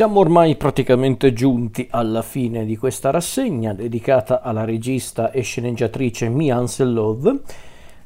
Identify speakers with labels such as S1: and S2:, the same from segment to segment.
S1: Siamo ormai praticamente giunti alla fine di questa rassegna dedicata alla regista e sceneggiatrice Mia Anselov.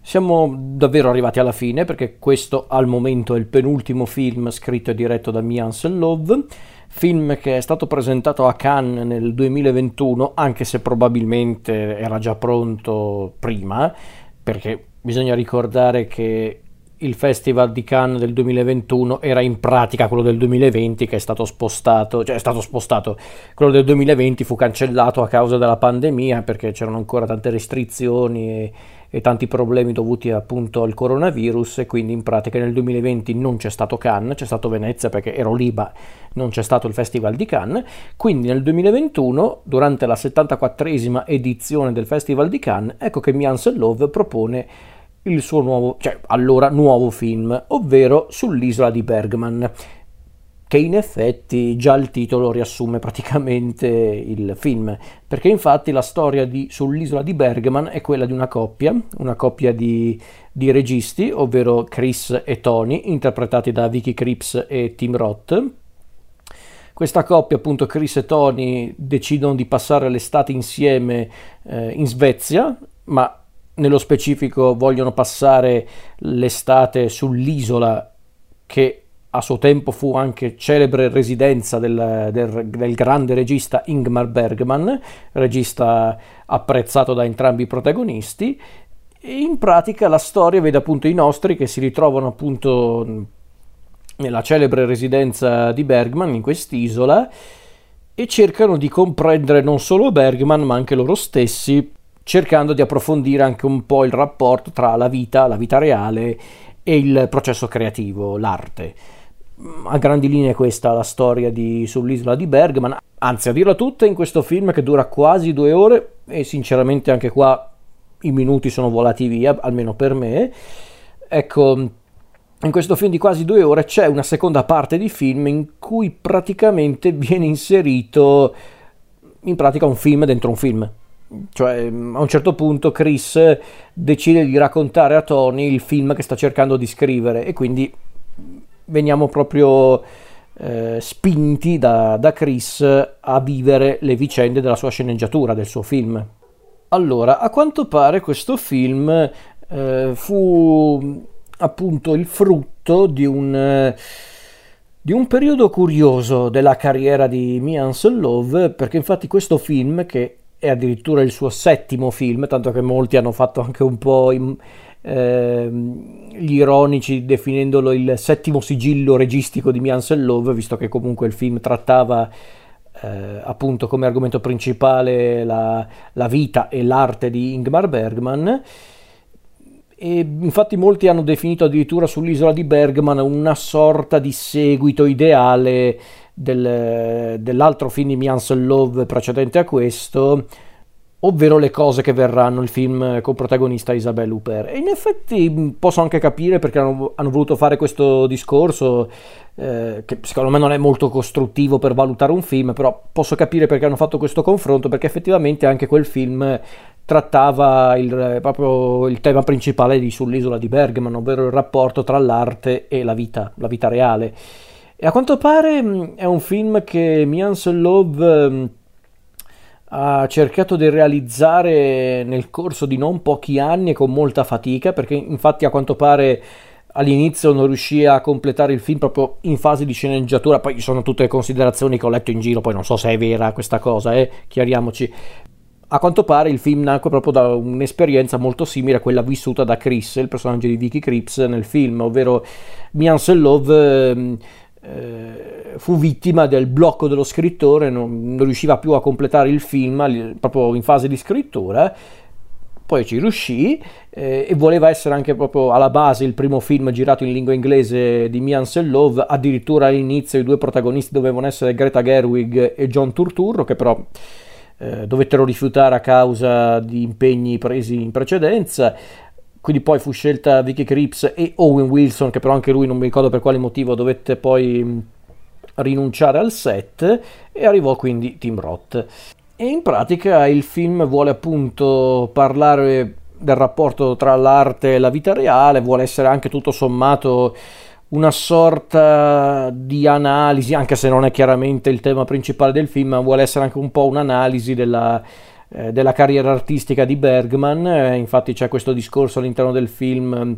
S1: Siamo davvero arrivati alla fine perché questo al momento è il penultimo film scritto e diretto da Mia Anselov, film che è stato presentato a Cannes nel 2021 anche se probabilmente era già pronto prima perché bisogna ricordare che il Festival di Cannes del 2021 era in pratica quello del 2020 che è stato spostato, cioè è stato spostato, quello del 2020 fu cancellato a causa della pandemia perché c'erano ancora tante restrizioni e, e tanti problemi dovuti appunto al coronavirus e quindi in pratica nel 2020 non c'è stato Cannes, c'è stato Venezia perché ero lì ma non c'è stato il Festival di Cannes, quindi nel 2021 durante la 74esima edizione del Festival di Cannes ecco che Mians Love propone il suo nuovo, cioè allora nuovo film, ovvero sull'isola di Bergman, che in effetti già il titolo riassume praticamente il film, perché infatti la storia di, sull'isola di Bergman è quella di una coppia, una coppia di, di registi, ovvero Chris e Tony, interpretati da Vicky Cripps e Tim Roth, questa coppia, appunto Chris e Tony, decidono di passare l'estate insieme eh, in Svezia, ma nello specifico vogliono passare l'estate sull'isola che a suo tempo fu anche celebre residenza del, del, del, grande regista Ingmar Bergman, regista apprezzato da entrambi i protagonisti. E in pratica la storia vede appunto i nostri che si ritrovano appunto nella celebre residenza di Bergman in quest'isola e cercano di comprendere non solo Bergman ma anche loro stessi cercando di approfondire anche un po' il rapporto tra la vita, la vita reale e il processo creativo, l'arte. A grandi linee questa è la storia di Sull'isola di Bergman, anzi a dirla tutta in questo film che dura quasi due ore e sinceramente anche qua i minuti sono volati via, almeno per me. Ecco, in questo film di quasi due ore c'è una seconda parte di film in cui praticamente viene inserito in pratica un film dentro un film cioè, a un certo punto Chris decide di raccontare a Tony il film che sta cercando di scrivere e quindi veniamo proprio eh, spinti da, da, Chris a vivere le vicende della sua sceneggiatura, del suo film. Allora, a quanto pare questo film eh, fu appunto il frutto di un... di un periodo curioso della carriera di Mian Love, perché infatti questo film, che è addirittura il suo settimo film, tanto che molti hanno fatto anche un po' in, eh, gli ironici definendolo il settimo sigillo registico di Miansel Love, visto che comunque il film trattava eh, appunto come argomento principale la, la, vita e l'arte di Ingmar Bergman. E infatti molti hanno definito addirittura sull'isola di Bergman una sorta di seguito ideale del, dell'altro film di Miansel Love precedente a questo, ovvero le cose che verranno, il film con protagonista Isabelle Huppert. E in effetti posso anche capire perché hanno, hanno voluto fare questo discorso, eh, che secondo me non è molto costruttivo per valutare un film, però posso capire perché hanno fatto questo confronto, perché effettivamente anche quel film trattava il, proprio il tema principale di Sull'isola di Bergman, ovvero il rapporto tra l'arte e la vita, la vita reale. E a quanto pare mm, è un film che Mian Love mm, ha cercato di realizzare nel corso di non pochi anni e con molta fatica, perché infatti a quanto pare all'inizio non riuscì a completare il film proprio in fase di sceneggiatura, poi ci sono tutte le considerazioni che ho letto in giro, poi non so se è vera questa cosa, eh, chiariamoci. A quanto pare il film nacque proprio da un'esperienza molto simile a quella vissuta da Chris, il personaggio di Vicky Cripps nel film, ovvero Mian Love mm, eh, fu vittima del blocco dello scrittore, non, non, riusciva più a completare il film proprio in fase di scrittura. Poi ci riuscì eh, e voleva essere anche proprio alla base il primo film girato in lingua inglese di Mian Love. Addirittura all'inizio i due protagonisti dovevano essere Greta Gerwig e John Turturro, che però eh, dovettero rifiutare a causa di impegni presi in precedenza quindi poi fu scelta Vicky Cripps e Owen Wilson, che però anche lui non mi ricordo per quale motivo dovette poi rinunciare al set e arrivò quindi Tim Roth. E in pratica il film vuole appunto parlare del rapporto tra l'arte e la vita reale, vuole essere anche tutto sommato una sorta di analisi, anche se non è chiaramente il tema principale del film, ma vuole essere anche un po' un'analisi della, eh, della carriera artistica di Bergman. Eh, infatti c'è questo discorso all'interno del film mm,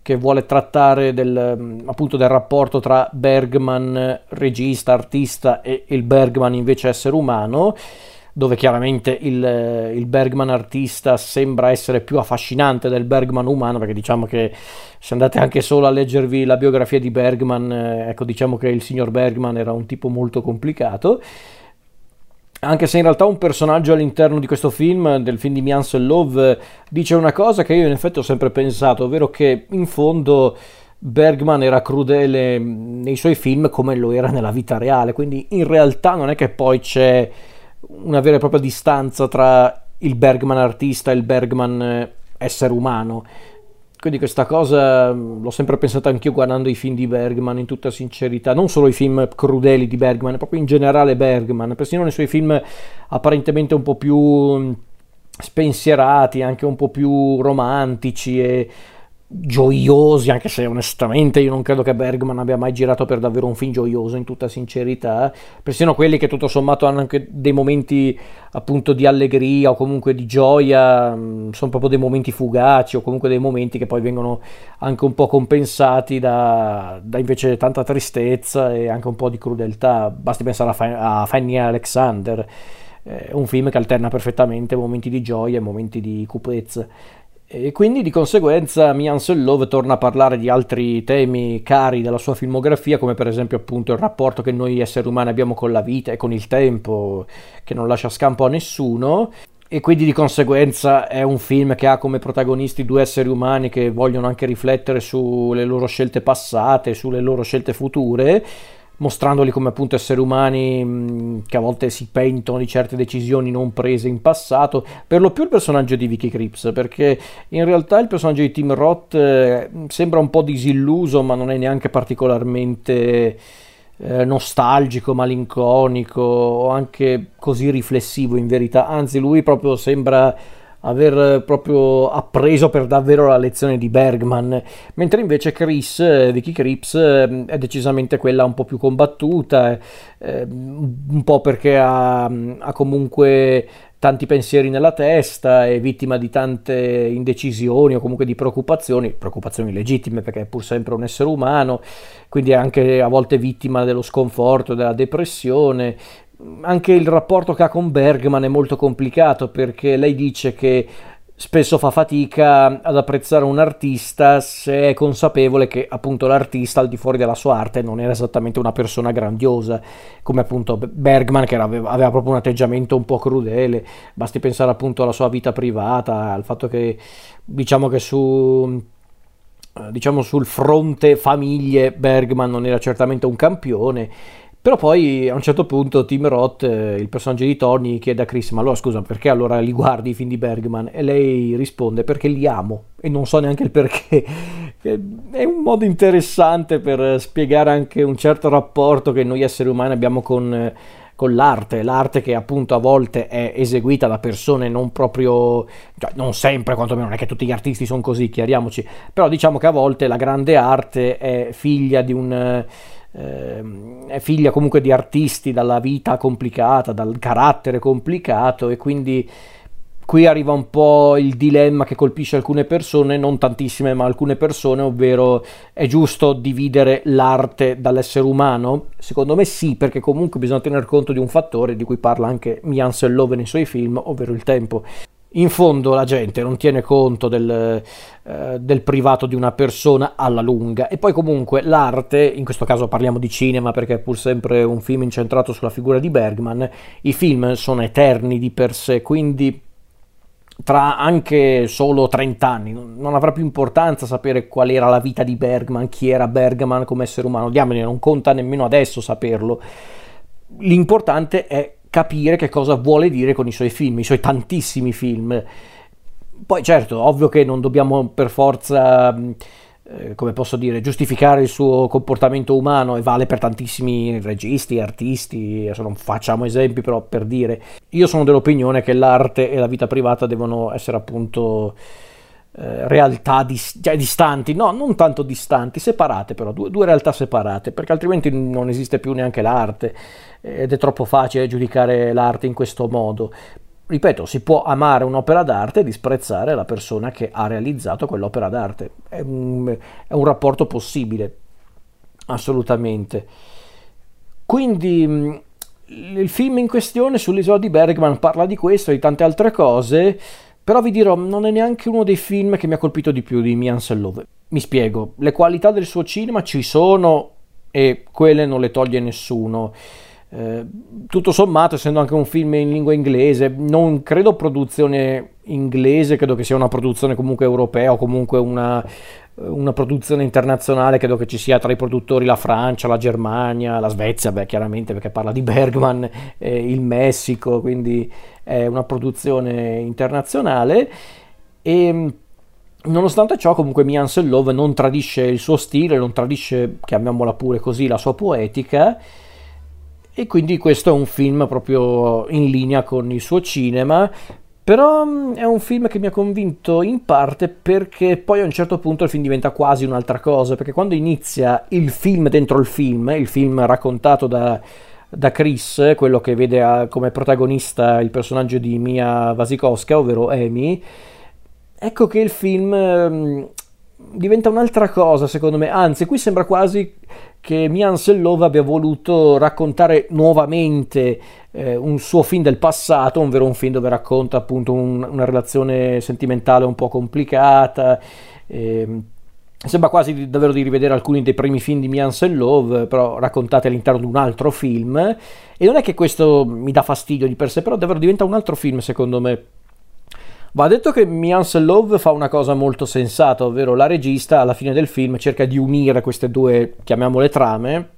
S1: che vuole trattare del, mm, appunto del rapporto tra Bergman, regista, artista, e il Bergman invece essere umano dove chiaramente il, il, Bergman artista sembra essere più affascinante del Bergman umano, perché diciamo che se andate anche solo a leggervi la biografia di Bergman, eh, ecco diciamo che il signor Bergman era un tipo molto complicato. Anche se in realtà un personaggio all'interno di questo film, del film di Miansel Love, dice una cosa che io in effetti ho sempre pensato, ovvero che in fondo Bergman era crudele nei suoi film come lo era nella vita reale, quindi in realtà non è che poi c'è una vera e propria distanza tra il Bergman artista e il Bergman eh, essere umano. Quindi questa cosa mm, l'ho sempre pensata anch'io guardando i film di Bergman in tutta sincerità, non solo i film crudeli di Bergman, proprio in generale Bergman, persino nei suoi film apparentemente un po' più mm, spensierati, anche un po' più romantici e gioiosi, anche se onestamente io non credo che Bergman abbia mai girato per davvero un film gioioso, in tutta sincerità. Persino quelli che tutto sommato hanno anche dei momenti appunto di allegria o comunque di gioia, mm, sono proprio dei momenti fugaci o comunque dei momenti che poi vengono anche un po' compensati da, da invece tanta tristezza e anche un po' di crudeltà. Basti pensare a, Fanny Alexander. È un film che alterna perfettamente momenti di gioia e momenti di cupezza. E quindi di conseguenza Mian Love torna a parlare di altri temi cari della sua filmografia, come per esempio appunto il rapporto che noi esseri umani abbiamo con la vita e con il tempo, che non lascia scampo a nessuno. E quindi di conseguenza è un film che ha come protagonisti due esseri umani che vogliono anche riflettere sulle loro scelte passate, sulle loro scelte future mostrandoli come appunto esseri umani mh, che a volte si pentono di certe decisioni non prese in passato, per lo più il personaggio di Vicky Crips, perché in realtà il personaggio di Tim Roth eh, sembra un po' disilluso, ma non è neanche particolarmente eh, nostalgico, malinconico o anche così riflessivo in verità, anzi lui proprio sembra aver proprio appreso per davvero la lezione di Bergman, mentre invece Chris, eh, Vicky Crips, eh, è decisamente quella un po' più combattuta, eh, un po' perché ha, ha comunque tanti pensieri nella testa, è vittima di tante indecisioni o comunque di preoccupazioni, preoccupazioni legittime perché è pur sempre un essere umano, quindi è anche a volte vittima dello sconforto, della depressione, anche il rapporto che ha con Bergman è molto complicato perché lei dice che spesso fa fatica ad apprezzare un artista se è consapevole che appunto l'artista al di fuori della sua arte non era esattamente una persona grandiosa come appunto Bergman che aveva, aveva proprio un atteggiamento un po' crudele. Basti pensare appunto alla sua vita privata al fatto che diciamo che su diciamo sul fronte famiglie Bergman non era certamente un campione però poi a un certo punto Tim Roth, eh, il personaggio di Tony, chiede a Chris: Ma allora scusa, perché allora li guardi i film di Bergman? E lei risponde: Perché li amo e non so neanche il perché. È un modo interessante per spiegare anche un certo rapporto che noi esseri umani abbiamo con, con l'arte, l'arte che appunto a volte è eseguita da persone non proprio, cioè non sempre, quantomeno non è che tutti gli artisti sono così, chiariamoci, però diciamo che a volte la grande arte è figlia di un eh, è figlia comunque di artisti dalla vita complicata, dal carattere complicato e quindi qui arriva un po' il dilemma che colpisce alcune persone, non tantissime ma alcune persone, ovvero è giusto dividere l'arte dall'essere umano? Secondo me sì, perché comunque bisogna tener conto di un fattore di cui parla anche Mian Love nei suoi film, ovvero il tempo in fondo la gente non tiene conto del, eh, del, privato di una persona alla lunga e poi comunque l'arte, in questo caso parliamo di cinema perché è pur sempre un film incentrato sulla figura di Bergman, i film sono eterni di per sé, quindi tra anche solo 30 anni non avrà più importanza sapere qual era la vita di Bergman, chi era Bergman come essere umano, diamine, non conta nemmeno adesso saperlo. L'importante è capire che cosa vuole dire con i suoi film, i suoi tantissimi film. Poi certo, ovvio che non dobbiamo per forza, eh, come posso dire, giustificare il suo comportamento umano e vale per tantissimi registi, artisti, adesso non facciamo esempi però per dire, io sono dell'opinione che l'arte e la vita privata devono essere appunto eh, realtà dis- cioè distanti, no, non tanto distanti, separate però, due, due, realtà separate, perché altrimenti non esiste più neanche l'arte ed è troppo facile giudicare l'arte in questo modo. Ripeto, si può amare un'opera d'arte e disprezzare la persona che ha realizzato quell'opera d'arte. È un, è un rapporto possibile, assolutamente. Quindi il film in questione sull'isola di Bergman parla di questo e di tante altre cose però vi dirò, non è neanche uno dei film che mi ha colpito di più di Mian Love. Mi spiego, le qualità del suo cinema ci sono e quelle non le toglie nessuno. Eh, tutto sommato, essendo anche un film in lingua inglese, non credo produzione inglese, credo che sia una produzione comunque europea o comunque una, una produzione internazionale, credo che ci sia tra i produttori la Francia, la Germania, la Svezia, beh chiaramente perché parla di Bergman, eh, il Messico, quindi è una produzione internazionale e nonostante ciò comunque Mian Love non tradisce il suo stile, non tradisce, chiamiamola pure così, la sua poetica e quindi questo è un film proprio in linea con il suo cinema. Però mm, è un film che mi ha convinto in parte perché poi a un certo punto il film diventa quasi un'altra cosa, perché quando inizia il film dentro il film, il film raccontato da, da Chris, quello che vede a, come protagonista il personaggio di Mia Wasikowska, ovvero Amy, ecco che il film um, diventa un'altra cosa secondo me, anzi qui sembra quasi che Mian Sellova abbia voluto raccontare nuovamente eh, un suo film del passato, ovvero un film dove racconta appunto un, una relazione sentimentale un po' complicata. Eh, Sembra quasi davvero di rivedere alcuni dei primi film di Mian Love, però raccontati all'interno di un altro film. E non è che questo mi dà fastidio di per sé, però davvero diventa un altro film secondo me. Va detto che Mian Love fa una cosa molto sensata, ovvero la regista alla fine del film cerca di unire queste due, chiamiamole trame,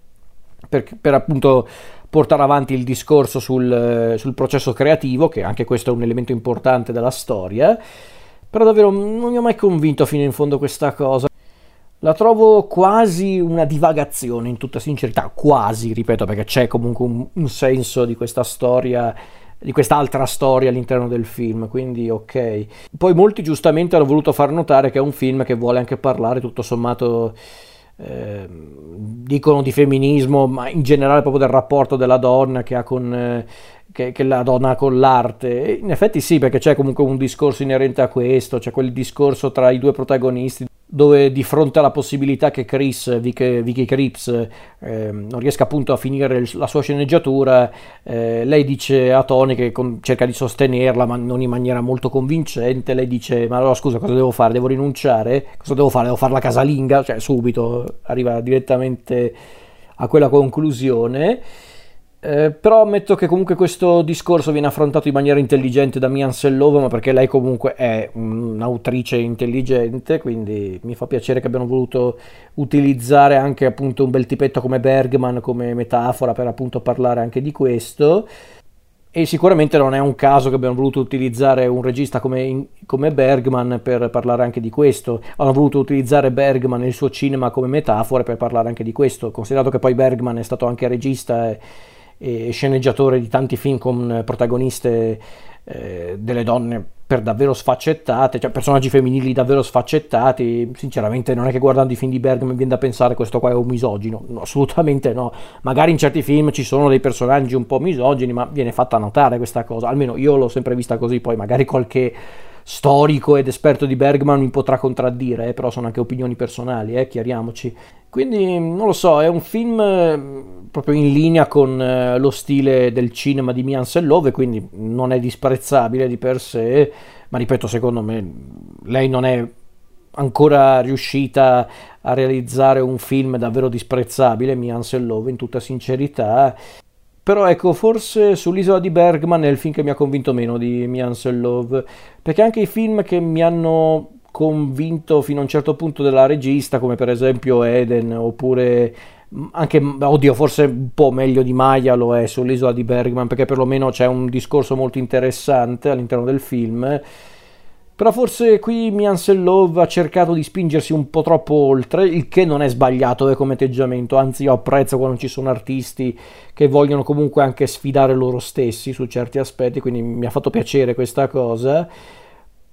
S1: per, per appunto portare avanti il discorso sul, sul processo creativo, che anche questo è un elemento importante della storia. Però davvero non mi ha mai convinto fino in fondo questa cosa. La trovo quasi una divagazione, in tutta sincerità, quasi, ripeto, perché c'è comunque un, un senso di questa storia di quest'altra storia all'interno del film, quindi ok. Poi molti giustamente hanno voluto far notare che è un film che vuole anche parlare tutto sommato eh, dicono di femminismo, ma in generale proprio del rapporto della donna che ha con eh, che, che, la donna ha con l'arte. In effetti sì, perché c'è comunque un discorso inerente a questo, c'è quel discorso tra i due protagonisti dove di fronte alla possibilità che Chris, Vicky, Vicky Crips, eh, non riesca appunto a finire la sua sceneggiatura, eh, lei dice a Tony che con, cerca di sostenerla, ma non in maniera molto convincente, lei dice ma allora scusa cosa devo fare? Devo rinunciare? Cosa devo fare? Devo fare la casalinga? Cioè subito arriva direttamente a quella conclusione. Eh, però ammetto che comunque questo discorso viene affrontato in maniera intelligente da Mian Sellova, ma perché lei comunque è un'autrice intelligente, quindi mi fa piacere che abbiano voluto utilizzare anche appunto un bel tipetto come Bergman come metafora per appunto parlare anche di questo. E sicuramente non è un caso che abbiano voluto utilizzare un regista come, come, Bergman per parlare anche di questo. Hanno voluto utilizzare Bergman e il suo cinema come metafora per parlare anche di questo, considerato che poi Bergman è stato anche regista e, e sceneggiatore di tanti film con protagoniste eh, delle donne per davvero sfaccettate, cioè personaggi femminili davvero sfaccettati. Sinceramente, non è che guardando i film di Bergman viene da pensare questo qua è un misogino, no, assolutamente no. Magari in certi film ci sono dei personaggi un po' misogini, ma viene fatta notare questa cosa. Almeno io l'ho sempre vista così, poi magari qualche storico ed esperto di Bergman mi potrà contraddire, eh, però sono anche opinioni personali, eh, chiariamoci. Quindi non lo so, è un film eh, proprio in linea con eh, lo stile del cinema di Mian Sellove, quindi non è disprezzabile di per sé, ma ripeto, secondo me lei non è ancora riuscita a realizzare un film davvero disprezzabile, Mian Sellove, in tutta sincerità. Però ecco, forse sull'isola di Bergman è il film che mi ha convinto meno di Mian Love, perché anche i film che mi hanno convinto fino a un certo punto della regista, come per esempio Eden, oppure anche, oddio, forse un po' meglio di Maya lo è sull'isola di Bergman, perché perlomeno c'è un discorso molto interessante all'interno del film però forse qui Mian Love ha cercato di spingersi un po' troppo oltre, il che non è sbagliato eh, come atteggiamento, anzi io apprezzo quando ci sono artisti che vogliono comunque anche sfidare loro stessi su certi aspetti, quindi mi ha fatto piacere questa cosa.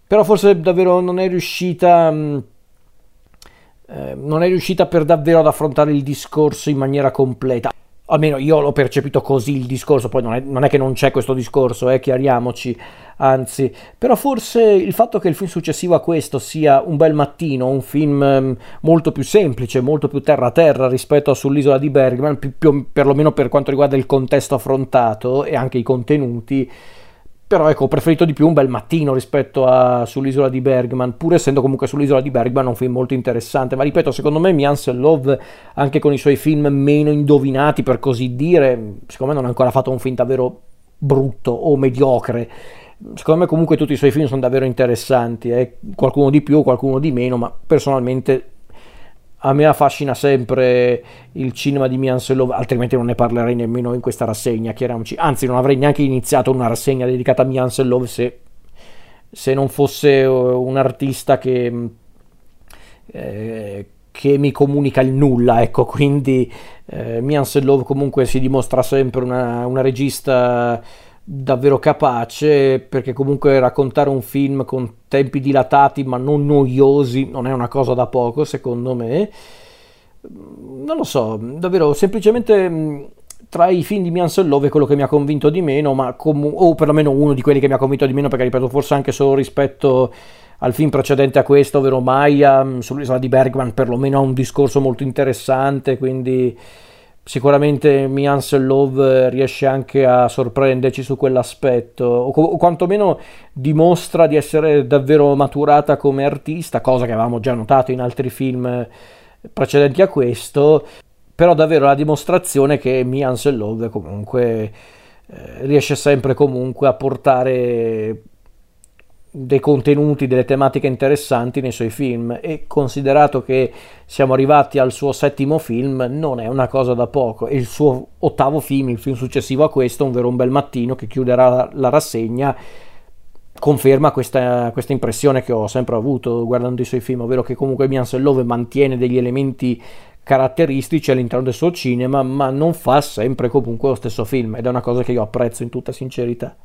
S1: però forse davvero non è riuscita... Mh, eh, non è riuscita per davvero ad affrontare il discorso in maniera completa almeno io l'ho percepito così il discorso, poi non è, non è che non c'è questo discorso, eh, chiariamoci, anzi, però forse il fatto che il film successivo a questo sia un bel mattino, un film um, molto più semplice, molto più terra-terra rispetto a sull'isola di Bergman, più, più, perlomeno per quanto riguarda il contesto affrontato e anche i contenuti, però ecco, ho preferito di più un bel mattino rispetto a sull'isola di Bergman, pur essendo comunque sull'isola di Bergman un film molto interessante. Ma ripeto, secondo me Miansel Love, anche con i suoi film meno indovinati per così dire, secondo me non ha ancora fatto un film davvero brutto o mediocre. Secondo me comunque tutti i suoi film sono davvero interessanti, eh? qualcuno di più, qualcuno di meno, ma personalmente a me affascina sempre il cinema di Mian Selov, altrimenti non ne parlerei nemmeno in questa rassegna, chiariamoci. Anzi, non avrei neanche iniziato una rassegna dedicata a Mian Selov se, se non fosse eh, un artista che, eh, che mi comunica il nulla, ecco, quindi eh, Mian Selov comunque si dimostra sempre una, una regista davvero capace perché comunque raccontare un film con tempi dilatati ma non noiosi non è una cosa da poco secondo me. Non lo so davvero semplicemente mm, tra i film di Mian Love è quello che mi ha convinto di meno ma com- o perlomeno uno di quelli che mi ha convinto di meno perché ripeto forse anche solo rispetto al film precedente a questo ovvero Maya mm, sull'isola di Bergman perlomeno ha un discorso molto interessante quindi sicuramente Mians Love riesce anche a sorprenderci su quell'aspetto, o, o, quantomeno dimostra di essere davvero maturata come artista, cosa che avevamo già notato in altri film precedenti a questo, però davvero la dimostrazione che Mians Love comunque eh, riesce sempre comunque a portare dei contenuti, delle tematiche interessanti nei suoi film. E considerato che siamo arrivati al suo settimo film non è una cosa da poco. E il suo ottavo film, il film successivo a questo, un vero un bel mattino che chiuderà la, rassegna conferma questa, questa, impressione che ho sempre avuto guardando i suoi film, ovvero che comunque Miansel Love mantiene degli elementi caratteristici all'interno del suo cinema ma non fa sempre comunque lo stesso film ed è una cosa che io apprezzo in tutta sincerità